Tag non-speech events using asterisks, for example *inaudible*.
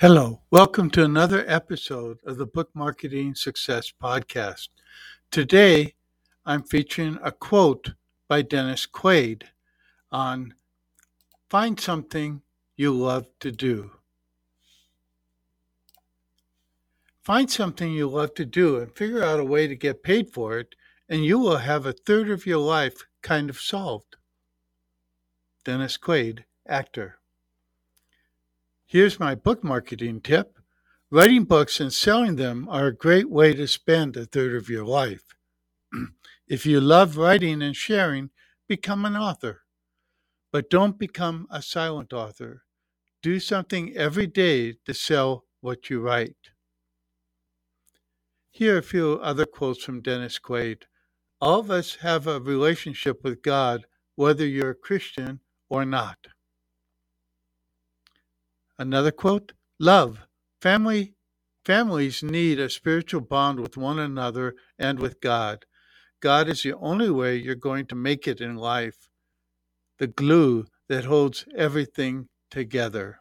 Hello, welcome to another episode of the Book Marketing Success Podcast. Today, I'm featuring a quote by Dennis Quaid on Find Something You Love to Do. Find something you love to do and figure out a way to get paid for it, and you will have a third of your life kind of solved. Dennis Quaid, actor. Here's my book marketing tip. Writing books and selling them are a great way to spend a third of your life. *clears throat* if you love writing and sharing, become an author. But don't become a silent author. Do something every day to sell what you write. Here are a few other quotes from Dennis Quaid. All of us have a relationship with God, whether you're a Christian or not. Another quote Love. Family, families need a spiritual bond with one another and with God. God is the only way you're going to make it in life, the glue that holds everything together.